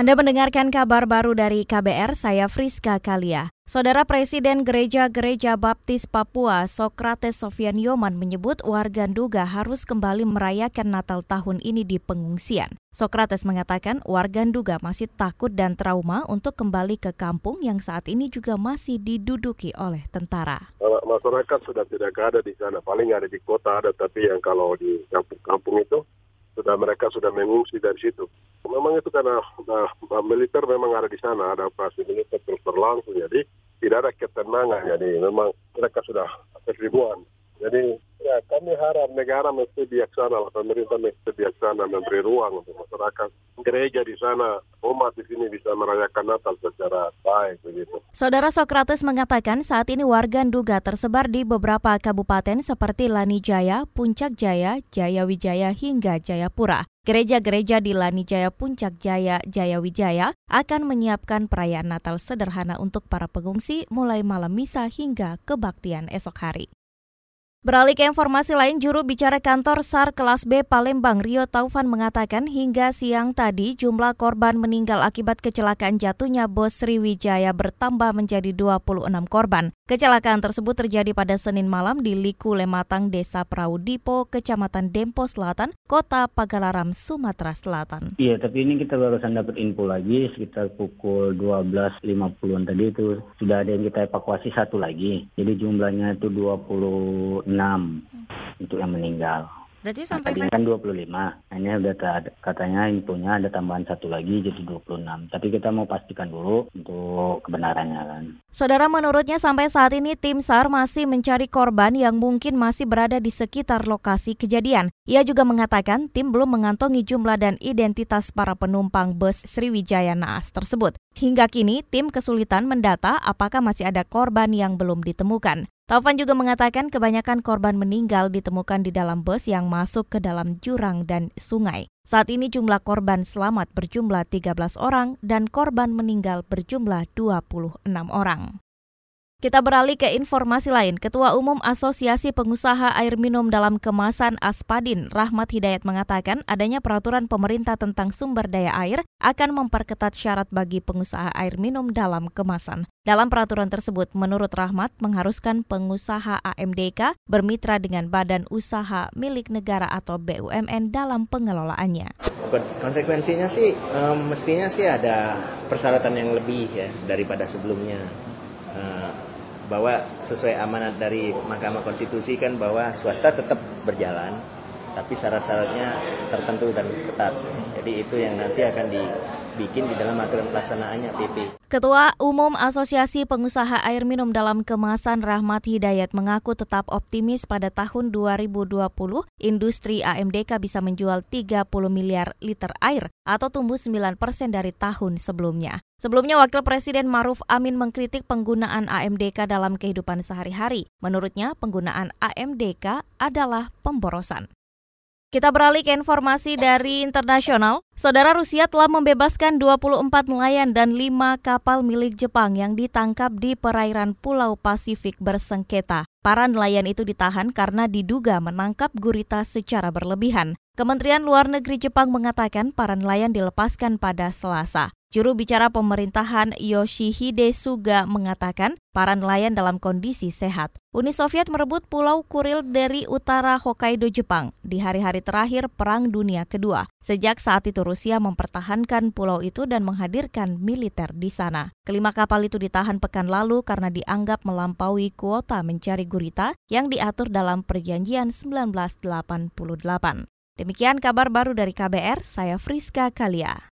Anda mendengarkan kabar baru dari KBR, saya Friska Kalia. Saudara Presiden Gereja-Gereja Baptis Papua, Sokrates Sofian Yoman menyebut warga Nduga harus kembali merayakan Natal tahun ini di pengungsian. Sokrates mengatakan warga Nduga masih takut dan trauma untuk kembali ke kampung yang saat ini juga masih diduduki oleh tentara. Masyarakat sudah tidak ada di sana, paling ada di kota ada, tapi yang kalau di kampung-kampung itu sudah mereka sudah mengungsi dari situ. Memang itu karena uh, militer memang ada di sana, ada operasi militer terus berlangsung, jadi tidak ada ketenangan. Jadi memang mereka sudah ribuan. Jadi ya kami harap negara mesti bijaksana, pemerintah mesti bijaksana memberi ruang untuk masyarakat gereja di sana, umat di sini bisa merayakan Natal secara baik begitu. Saudara Sokrates mengatakan saat ini warga Nduga tersebar di beberapa kabupaten seperti Lani Jaya, Puncak Jaya, Jaya Wijaya hingga Jayapura. Gereja-gereja di Lani Jaya, Puncak Jaya, Jaya Wijaya akan menyiapkan perayaan Natal sederhana untuk para pengungsi mulai malam misa hingga kebaktian esok hari. Beralih ke informasi lain, juru bicara kantor SAR kelas B Palembang Rio Taufan mengatakan hingga siang tadi jumlah korban meninggal akibat kecelakaan jatuhnya bos Sriwijaya bertambah menjadi 26 korban. Kecelakaan tersebut terjadi pada Senin malam di Liku Lematang, Desa Praudipo, Kecamatan Dempo Selatan, Kota Pagalaram, Sumatera Selatan. Iya, tapi ini kita barusan dapat info lagi sekitar pukul 12.50-an tadi itu sudah ada yang kita evakuasi satu lagi. Jadi jumlahnya itu 20 enam untuk yang meninggal. Berarti sampai nah, kan 25. Nah, ini udah katanya infonya ada tambahan satu lagi jadi 26. Tapi kita mau pastikan dulu untuk kebenarannya kan. Saudara menurutnya sampai saat ini tim SAR masih mencari korban yang mungkin masih berada di sekitar lokasi kejadian. Ia juga mengatakan tim belum mengantongi jumlah dan identitas para penumpang bus Sriwijaya Naas tersebut. Hingga kini tim kesulitan mendata apakah masih ada korban yang belum ditemukan. Taufan juga mengatakan kebanyakan korban meninggal ditemukan di dalam bus yang masuk ke dalam jurang dan sungai. Saat ini jumlah korban selamat berjumlah 13 orang dan korban meninggal berjumlah 26 orang. Kita beralih ke informasi lain. Ketua Umum Asosiasi Pengusaha Air Minum dalam Kemasan Aspadin, Rahmat Hidayat mengatakan adanya peraturan pemerintah tentang sumber daya air akan memperketat syarat bagi pengusaha air minum dalam kemasan. Dalam peraturan tersebut, menurut Rahmat, mengharuskan pengusaha AMDK bermitra dengan badan usaha milik negara atau BUMN dalam pengelolaannya. Konsekuensinya sih, um, mestinya sih ada persyaratan yang lebih ya daripada sebelumnya. Uh, bahwa sesuai amanat dari Mahkamah Konstitusi kan bahwa swasta tetap berjalan tapi syarat-syaratnya tertentu dan ketat. Jadi itu yang nanti akan dibikin di dalam aturan pelaksanaannya PP. Ketua Umum Asosiasi Pengusaha Air Minum dalam Kemasan Rahmat Hidayat mengaku tetap optimis pada tahun 2020 industri AMDK bisa menjual 30 miliar liter air atau tumbuh 9 persen dari tahun sebelumnya. Sebelumnya Wakil Presiden Maruf Amin mengkritik penggunaan AMDK dalam kehidupan sehari-hari. Menurutnya penggunaan AMDK adalah pemborosan. Kita beralih ke informasi dari internasional. Saudara Rusia telah membebaskan 24 nelayan dan 5 kapal milik Jepang yang ditangkap di perairan Pulau Pasifik bersengketa. Para nelayan itu ditahan karena diduga menangkap gurita secara berlebihan. Kementerian Luar Negeri Jepang mengatakan para nelayan dilepaskan pada Selasa. Juru bicara pemerintahan Yoshihide Suga mengatakan para nelayan dalam kondisi sehat. Uni Soviet merebut Pulau Kuril dari utara Hokkaido, Jepang di hari-hari terakhir Perang Dunia Kedua. Sejak saat itu Rusia mempertahankan pulau itu dan menghadirkan militer di sana. Kelima kapal itu ditahan pekan lalu karena dianggap melampaui kuota mencari gurita yang diatur dalam perjanjian 1988. Demikian kabar baru dari KBR, saya Friska Kalia.